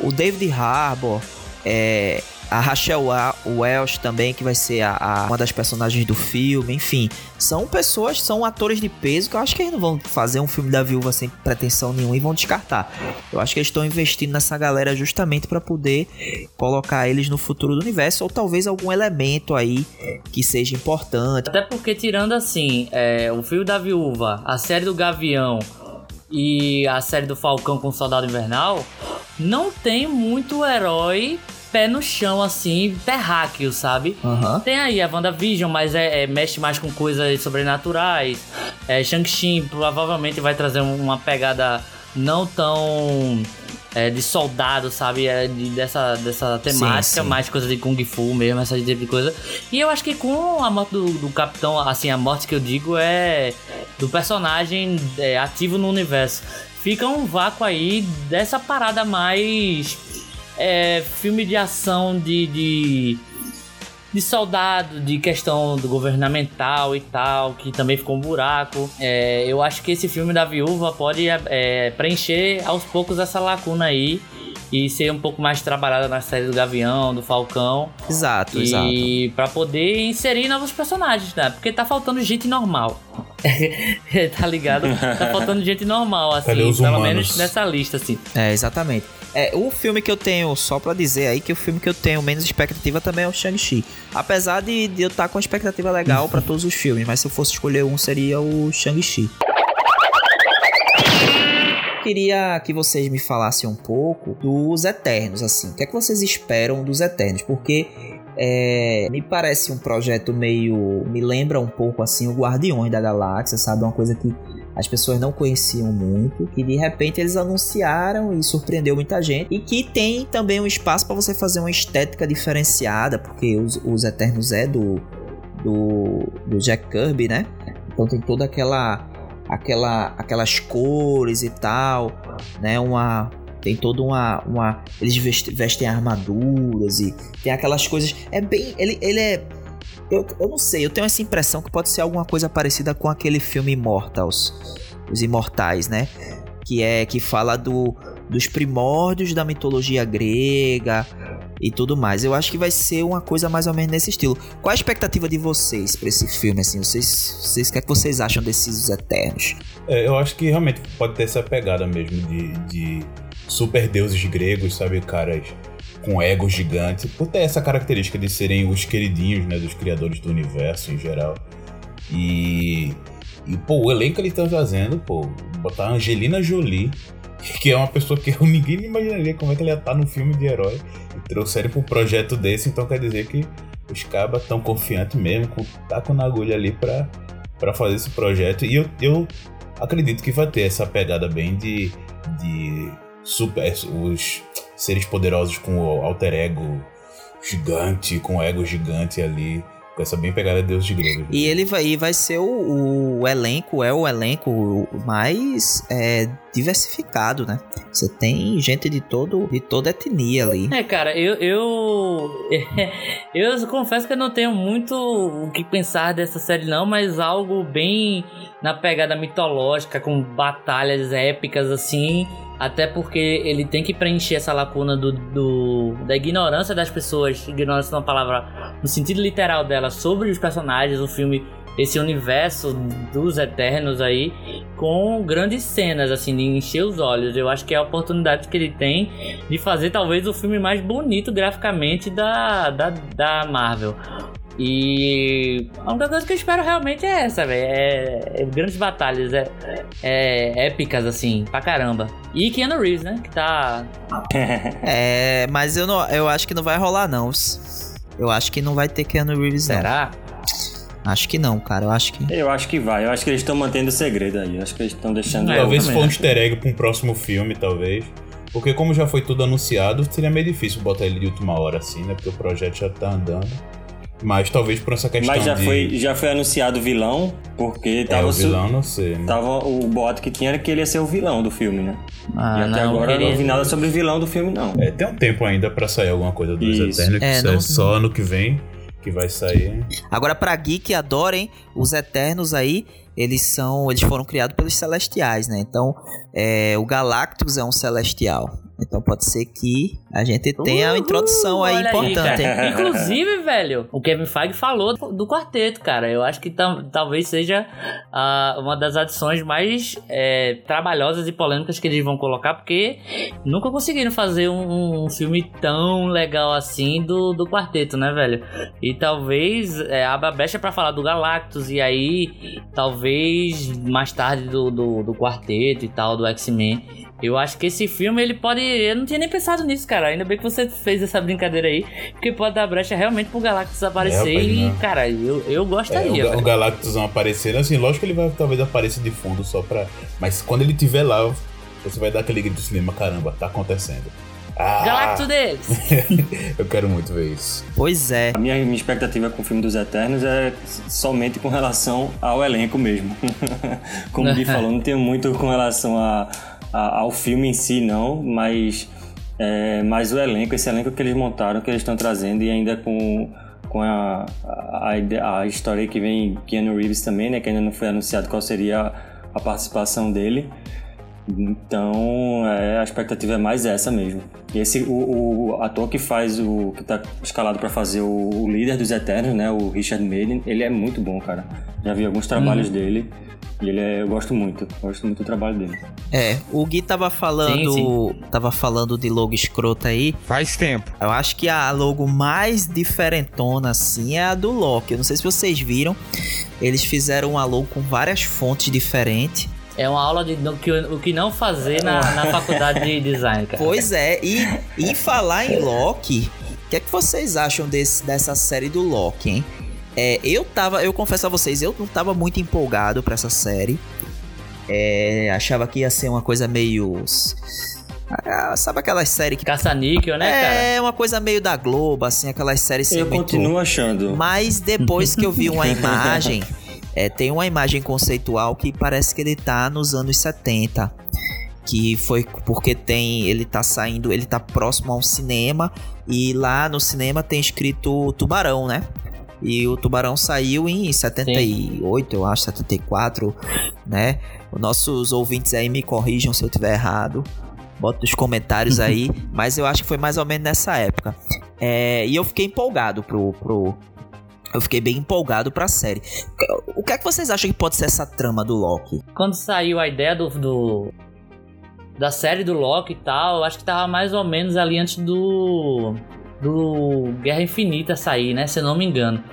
o David Harbour, é, a Rachel Welch também, que vai ser a, a- uma das personagens do filme, enfim. São pessoas, são atores de peso que eu acho que eles não vão fazer um filme da viúva sem pretensão nenhuma e vão descartar. Eu acho que eles estão investindo nessa galera justamente para poder colocar eles no futuro do universo, ou talvez algum elemento aí que seja importante. Até porque, tirando assim, é, o filme da Viúva, a série do Gavião e a série do Falcão com o Soldado Invernal, não tem muito herói pé no chão, assim, terráqueo, sabe? Aham. Tem aí a WandaVision, mas é, é- mexe mais com coisas sobrenaturais. É, Shang-Chi provavelmente vai trazer uma pegada não tão é, de soldado, sabe? É, de- dessa, dessa temática, sim. mais coisa de Kung Fu mesmo, essa tipo de coisa. E eu acho que com a morte do, do Capitão, assim, a morte que eu digo é do personagem é, ativo no universo. Fica um vácuo aí dessa parada mais é, filme de ação de, de, de soldado, de questão do governamental e tal, que também ficou um buraco. É, eu acho que esse filme da viúva pode é, preencher aos poucos essa lacuna aí e ser um pouco mais trabalhada na série do Gavião, do Falcão. Exato, exato. E pra poder inserir novos personagens, né? Porque tá faltando gente normal. tá ligado? Tá faltando gente normal, assim, pelo humanos? menos nessa lista, assim. É, exatamente. É, o filme que eu tenho, só pra dizer aí, que o filme que eu tenho menos expectativa também é o Shang-Chi. Apesar de, de eu estar com expectativa legal pra todos os filmes, mas se eu fosse escolher um, seria o Shang-Chi. Queria que vocês me falassem um pouco dos Eternos, assim. O que é que vocês esperam dos Eternos? Porque é, me parece um projeto meio. Me lembra um pouco assim o Guardiões da Galáxia, sabe? Uma coisa que as pessoas não conheciam muito, que de repente eles anunciaram e surpreendeu muita gente, e que tem também um espaço para você fazer uma estética diferenciada, porque os, os Eternos é do, do, do Jack Kirby, né? Então tem toda aquela aquela aquelas cores e tal, né? Uma tem toda uma, uma eles vestem, vestem armaduras e tem aquelas coisas. É bem ele, ele é eu, eu não sei, eu tenho essa impressão que pode ser alguma coisa parecida com aquele filme Immortals, os Imortais, né? Que é que fala do, dos primórdios da mitologia grega e tudo mais. Eu acho que vai ser uma coisa mais ou menos nesse estilo. Qual a expectativa de vocês pra esse filme assim? Vocês, vocês o que é que vocês acham desses Eternos? É, eu acho que realmente pode ter essa pegada mesmo de, de super deuses gregos, sabe? Caras com ego gigante, por ter essa característica de serem os queridinhos, né, dos criadores do universo em geral. E, e pô, o elenco eles estão trazendo, pô, botar a Angelina Jolie, que é uma pessoa que eu, ninguém imaginaria como é que ela ia estar num filme de herói, e trouxeram pra um projeto desse, então quer dizer que os cabas tão confiantes mesmo, com taco na agulha ali pra, pra fazer esse projeto. E eu, eu acredito que vai ter essa pegada bem de, de super os seres poderosos com o alter ego gigante, com o ego gigante ali, com essa bem pegada de Deus de grego. E ele vai, e vai ser o, o elenco, é o elenco mais é, diversificado, né? Você tem gente de todo de toda etnia ali. É, cara, eu eu eu confesso que eu não tenho muito o que pensar dessa série não, mas algo bem na pegada mitológica com batalhas épicas assim, até porque ele tem que preencher essa lacuna do, do da ignorância das pessoas, ignorância é uma palavra no sentido literal dela sobre os personagens, o filme esse universo dos Eternos aí com grandes cenas, assim, de encher os olhos. Eu acho que é a oportunidade que ele tem de fazer talvez o filme mais bonito graficamente da, da, da Marvel. E a única coisa que eu espero realmente é essa, velho. É, é, grandes batalhas, é, é, épicas, assim, pra caramba. E Keanu Reeves, né? Que tá. é, mas eu, não, eu acho que não vai rolar, não. Eu acho que não vai ter Keanu Reeves, Será? Não. Acho que não, cara. Eu acho que. Eu acho que vai. Eu acho que eles estão mantendo o segredo aí. Eu acho que eles estão deixando. É, talvez se for um easter egg pra um próximo filme, talvez. Porque como já foi tudo anunciado, seria meio difícil botar ele de última hora assim, né? Porque o projeto já tá andando. Mas talvez por essa questão Mas já, de... foi, já foi anunciado o vilão, porque tava... É, o vilão su... não sei, né? Tava, o boato que tinha era que ele ia ser o vilão do filme, né? Ah, e até não, agora queria... não ouvi nada sobre o vilão do filme, não. É, tem um tempo ainda pra sair alguma coisa dos Isso. Eternos, que é, não... só ano que vem que vai sair. Agora, pra geek adorem, os Eternos aí, eles são. Eles foram criados pelos Celestiais, né? Então, é, o Galactus é um Celestial. Então pode ser que a gente tenha uma introdução aí importante. Aí, Inclusive, velho, o Kevin Feige falou do quarteto, cara. Eu acho que talvez seja uh, uma das adições mais é, trabalhosas e polêmicas que eles vão colocar, porque nunca conseguiram fazer um, um filme tão legal assim do, do quarteto, né, velho? E talvez é, abra brecha para falar do Galactus, e aí talvez mais tarde do, do, do quarteto e tal, do X-Men. Eu acho que esse filme ele pode. Eu não tinha nem pensado nisso, cara. Ainda bem que você fez essa brincadeira aí. Porque pode dar brecha realmente pro Galactus aparecer. É, e, cara, eu, eu gostaria. É, o, o Galactus não aparecer, assim, lógico que ele vai talvez aparecer de fundo só pra. Mas quando ele estiver lá, você vai dar aquele grito do cinema: caramba, tá acontecendo. Ah, Galactus deles! eu quero muito ver isso. Pois é. A minha, minha expectativa com o filme dos Eternos é somente com relação ao elenco mesmo. Como o Gui falou, não tenho muito com relação a ao filme em si, não, mas, é, mas o elenco, esse elenco que eles montaram, que eles estão trazendo, e ainda com, com a, a, a história que vem Keanu Reeves também, né, que ainda não foi anunciado qual seria a participação dele. Então, é, a expectativa é mais essa mesmo. E esse, o, o ator que faz o. que tá escalado para fazer o, o, líder dos Eternos, né? O Richard Madden, ele é muito bom, cara. Já vi alguns trabalhos uhum. dele. E ele é, eu gosto muito, gosto muito do trabalho dele. É, o Gui tava falando, sim, sim. tava falando de logo escrota aí. Faz tempo. Eu acho que a logo mais diferentona assim é a do Loki. Eu não sei se vocês viram, eles fizeram uma logo com várias fontes diferentes. É uma aula de do que, o que não fazer na, na faculdade de design, cara. Pois é, e, e falar em Loki, o que é que vocês acham desse, dessa série do Loki, hein? É, eu tava, eu confesso a vocês, eu não tava muito empolgado para essa série. É, achava que ia ser uma coisa meio. Ah, sabe aquelas séries que. Caça-níquel, né, é, cara? É, uma coisa meio da Globo, assim, aquelas séries. Eu muito... continuo achando. Mas depois que eu vi uma imagem. É, tem uma imagem conceitual que parece que ele tá nos anos 70 que foi porque tem ele tá saindo, ele tá próximo a um cinema e lá no cinema tem escrito Tubarão, né? E o Tubarão saiu em 78, Sim. eu acho, 74, né? Os nossos ouvintes aí me corrijam se eu tiver errado. Bota nos comentários aí. mas eu acho que foi mais ou menos nessa época. É, e eu fiquei empolgado pro, pro, eu fiquei bem empolgado pra série. O que é que vocês acham que pode ser essa trama do Loki? Quando saiu a ideia do, do da série do Loki e tal, acho que tava mais ou menos ali antes do do Guerra Infinita sair, né? Se eu não me engano.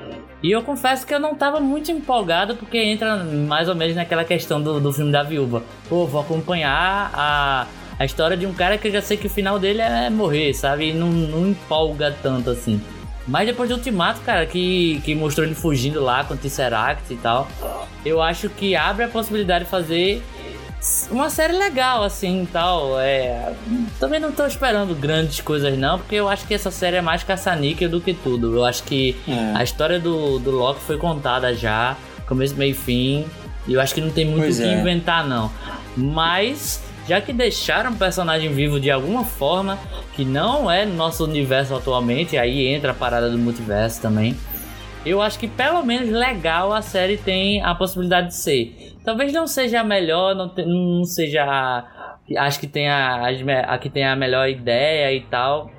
E eu confesso que eu não tava muito empolgado, porque entra mais ou menos naquela questão do, do filme da viúva. Pô, vou acompanhar a, a história de um cara que eu já sei que o final dele é morrer, sabe? E não, não empolga tanto assim. Mas depois do Ultimato, cara, que, que mostrou ele fugindo lá com o Tesseract e tal, eu acho que abre a possibilidade de fazer uma série legal, assim, tal. É... Também não tô esperando grandes coisas, não, porque eu acho que essa série é mais caça-níquel do que tudo. Eu acho que é. a história do, do Loki foi contada já, começo, meio e fim, e eu acho que não tem muito o que é. inventar, não. Mas já que deixaram o personagem vivo de alguma forma, que não é no nosso universo atualmente, aí entra a parada do multiverso também. Eu acho que pelo menos legal a série tem a possibilidade de ser. Talvez não seja a melhor, não, te, não seja a, acho que tem a, a, que tem a melhor ideia e tal,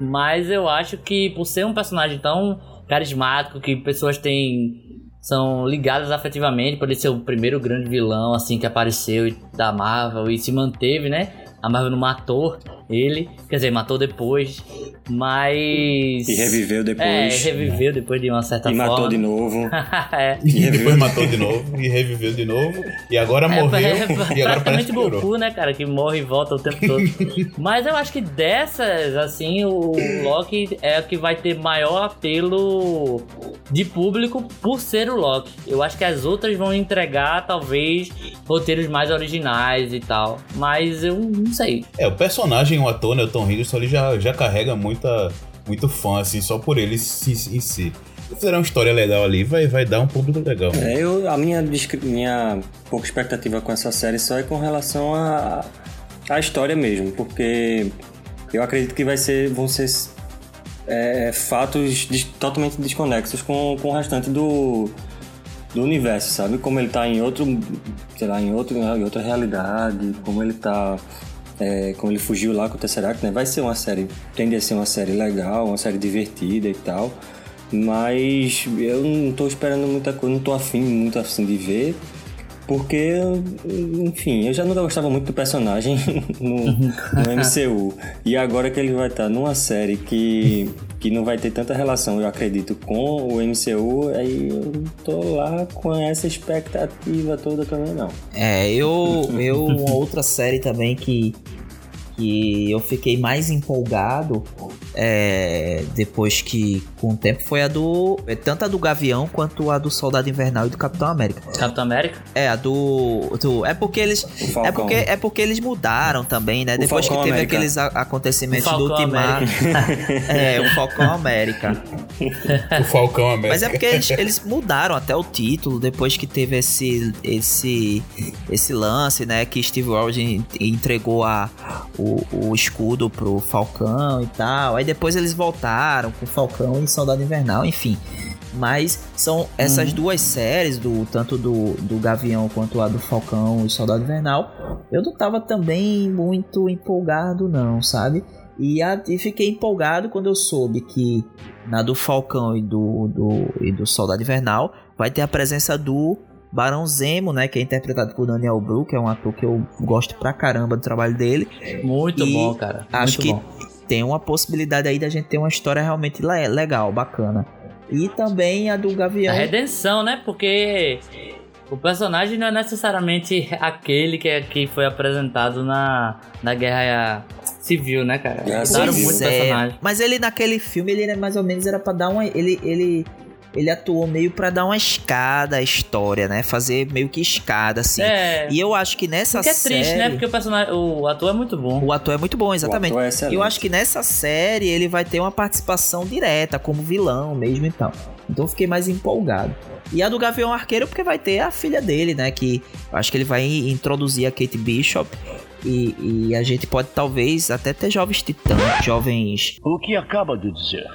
mas eu acho que por ser um personagem tão carismático que pessoas têm são ligadas afetivamente por ele ser o primeiro grande vilão assim que apareceu da Marvel e se manteve, né? A Marvel não matou ele, quer dizer, matou depois, mas. E reviveu depois. É, reviveu depois de uma certa e forma. E matou de novo. é. E depois matou de novo, e reviveu de novo, e agora morreu. É, é, e agora parece Goku, né, cara, que morre e volta o tempo todo. mas eu acho que dessas, assim, o Loki é o que vai ter maior apelo de público por ser o Loki. Eu acho que as outras vão entregar, talvez, roteiros mais originais e tal. Mas eu não sei. É, o personagem, o ator, né, o Tom Hiddleston, ele já, já carrega muita, muito fã, assim, só por ele em si. Se fizer uma história legal ali, vai, vai dar um público legal. É, eu, a minha, minha pouca expectativa com essa série só é com relação à a, a história mesmo, porque eu acredito que vai ser, vão ser é, fatos totalmente desconexos com, com o restante do, do universo, sabe? Como ele tá em outro, sei lá, em, outro, em outra realidade, como ele tá é, como ele fugiu lá com o Tesseract, né? Vai ser uma série, tende a ser uma série legal, uma série divertida e tal. Mas eu não tô esperando muita coisa, não tô afim, muito afim de ver. Porque, enfim, eu já nunca gostava muito do personagem no, no MCU. E agora que ele vai estar numa série que, que não vai ter tanta relação, eu acredito, com o MCU, aí eu tô lá com essa expectativa toda também, não. É, eu, eu uma outra série também que que eu fiquei mais empolgado é, depois que, com o tempo, foi a do. É, tanto a do Gavião quanto a do Soldado Invernal e do Capitão América. Capitão América? É, a do. do é porque eles. É porque, é porque eles mudaram também, né? O depois Falcão que teve América. aqueles a- acontecimentos do Ultimato. é, o Falcão América. O Falcão América. Mas é porque eles, eles mudaram até o título depois que teve esse esse esse lance, né, que Steve Rogers en- entregou a, o, o escudo pro Falcão e tal. Aí depois eles voltaram com Falcão e Soldado Invernal, enfim. Mas são essas duas séries, do tanto do, do Gavião quanto a do Falcão e Soldado Invernal, eu não tava também muito empolgado não, sabe? E, a- e fiquei empolgado quando eu soube que na do Falcão e do, do, e do Soldado Invernal vai ter a presença do Barão Zemo, né? Que é interpretado por Daniel Bru, que é um ator que eu gosto pra caramba do trabalho dele. Muito E bom, cara. Acho Muito que bom. tem uma possibilidade aí da gente ter uma história realmente le- legal, bacana. E também a do A Gavião. redenção, né? Porque o personagem não é necessariamente aquele que, é, que foi apresentado na, na Guerra Civil, né, cara? Guerra Mudaram Civil. muito é, personagem. Mas ele naquele filme, ele era mais ou menos era para dar uma ele ele ele atuou meio pra dar uma escada à história, né? Fazer meio que escada assim. É, E eu acho que nessa porque é série triste, né? Porque o personagem, o ator é muito bom. o ator é muito bom, exatamente. O ator é excelente. eu acho que nessa série ele vai ter uma participação direta como vilão mesmo e tal. Então eu fiquei mais empolgado. E a do Gavião Arqueiro porque vai ter a filha dele, né? Que eu acho que ele vai introduzir a Kate Bishop. E, e a gente pode talvez até ter jovens titãs, jovens O que acaba de dizer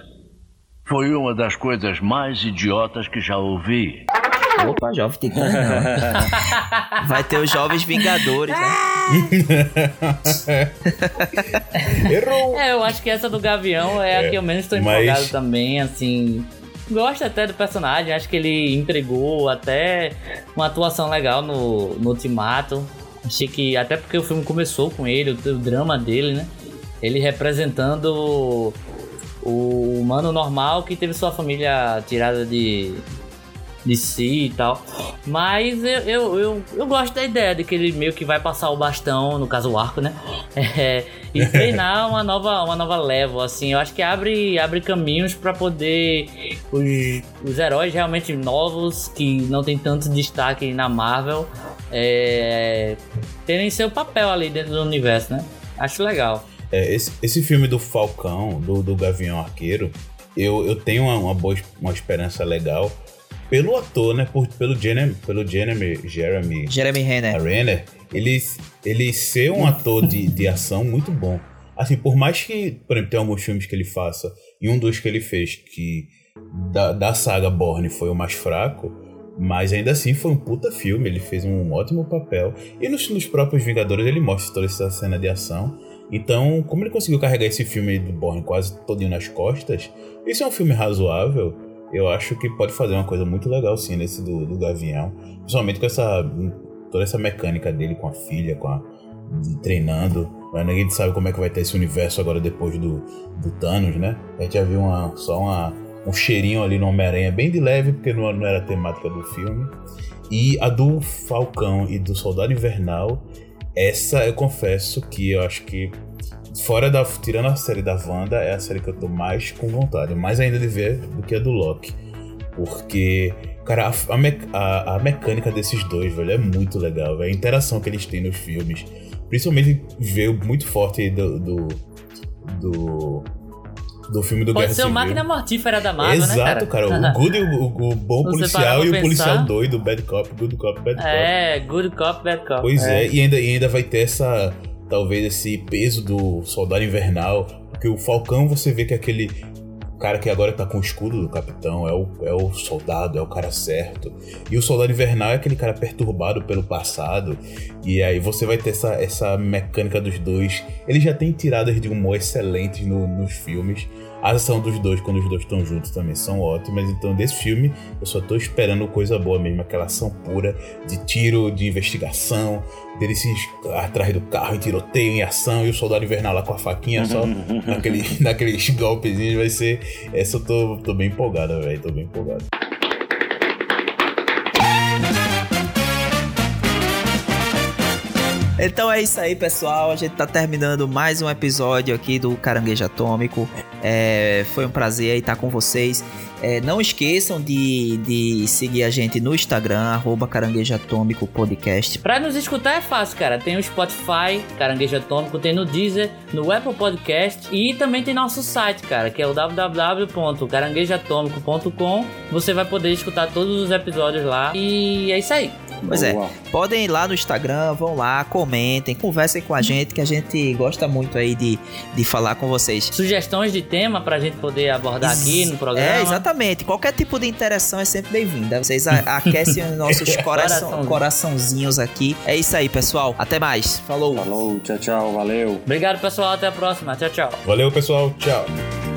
foi uma das coisas mais idiotas que já ouvi. Opa, Jovem Titã não. Vai ter os Jovens Vingadores, né? Errou! É, eu acho que essa do Gavião é, a que eu menos mas- empolgado também, assim. Gosto até do personagem, acho que ele entregou até uma atuação legal no, no Ultimato. Achei que, até porque o filme começou com ele, o, o drama dele, né? Ele representando o humano normal que teve sua família tirada de, de si e tal. Mas eu, eu, eu, eu gosto da ideia de que ele meio que vai passar o bastão, no caso o arco, né? É, e treinar uma nova, uma nova level, assim. Eu acho que abre, abre caminhos para poder os, os heróis realmente novos, que não tem tanto destaque na Marvel, é, terem seu papel ali dentro do universo, né? Acho legal. É, esse, esse filme do Falcão, do, do Gavião Arqueiro, eu, eu tenho uma, uma boa uma esperança legal, pelo ator, né? Por, pelo Jeremy, pelo Jeremy, Jeremy, Jeremy Renner. Renner, ele, ele ser um ator de, de ação muito bom. Assim, por mais que, por exemplo, tem alguns filmes que ele faça, e um dos que ele fez, que da, da saga Borne foi o mais fraco, mas ainda assim foi um puta filme, ele fez um ótimo papel. E nos, nos próprios Vingadores ele mostra toda essa cena de ação. Então, como ele conseguiu carregar esse filme do Borne quase todinho nas costas, esse é um filme razoável. Eu acho que pode fazer uma coisa muito legal sim nesse do, do Gavião. Principalmente com essa. toda essa mecânica dele com a filha, com a. de- treinando. Mas ninguém sabe como é que vai ter esse universo agora depois do, do Thanos, né? A gente já viu uma, só uma, um cheirinho ali no Homem-Aranha, bem de leve, porque não, não era a temática do filme. E a do Falcão e do Soldado Invernal, essa eu confesso que eu acho que, fora da. Tirando a série da Wanda, é a série que eu tô mais com vontade, mais ainda de ver do que a do Loki. Porque, cara, a, a, a- mecânica desses dois, velho, é muito legal, velho. A interação que eles têm nos filmes. Principalmente ver muito forte do. do. do, do filme do Pode Guerra ser o Civil. máquina mortífera da Marvel, Exato, né, cara? O good, o, o bom Você policial e o policial doido, bad cop, good cop, bad cop. É, good cop, bad cop. Pois é, e, ainda, e ainda vai ter essa. Talvez esse peso do soldado invernal. Porque o Falcão você vê que é aquele cara que agora tá com o escudo do capitão, é o, é o soldado, é o cara certo. E o soldado invernal é aquele cara perturbado pelo passado. E aí você vai ter essa, essa mecânica dos dois. Eles já têm tiradas de humor excelentes no- nos filmes. A ação dos dois, quando os dois estão juntos, também são ótimas. Então, desse filme, eu só tô esperando coisa boa mesmo. Aquela ação pura de tiro, de investigação, deles se atrás do carro e tiroteio em ação, e o soldado invernal lá com a faquinha só naquele, naqueles golpezinhos. Vai ser. Essa eu tô, tô bem empolgada, velho. Tô bem empolgado. Então é isso aí, pessoal. A gente tá terminando mais um episódio aqui do Caranguejo Atômico. É, foi um prazer estar com vocês. É, não esqueçam de, de seguir a gente no Instagram, arroba Caranguejo Atômico Podcast. Pra nos escutar é fácil, cara. Tem o Spotify, Caranguejo Atômico, tem no Deezer, no Apple Podcast e também tem nosso site, cara, que é o www.caranguejoatômico.com. Você vai poder escutar todos os episódios lá. E é isso aí. Pois é, Boa. podem ir lá no Instagram, vão lá, comentem, conversem com a gente, que a gente gosta muito aí de, de falar com vocês. Sugestões de tema pra gente poder abordar aqui no programa. É, exatamente. Qualquer tipo de interação é sempre bem-vinda. Vocês a- aquecem os nossos coração, Coraçãozinho. coraçãozinhos aqui. É isso aí, pessoal. Até mais. Falou. Falou, tchau, tchau, valeu. Obrigado, pessoal. Até a próxima. Tchau, tchau. Valeu, pessoal. Tchau.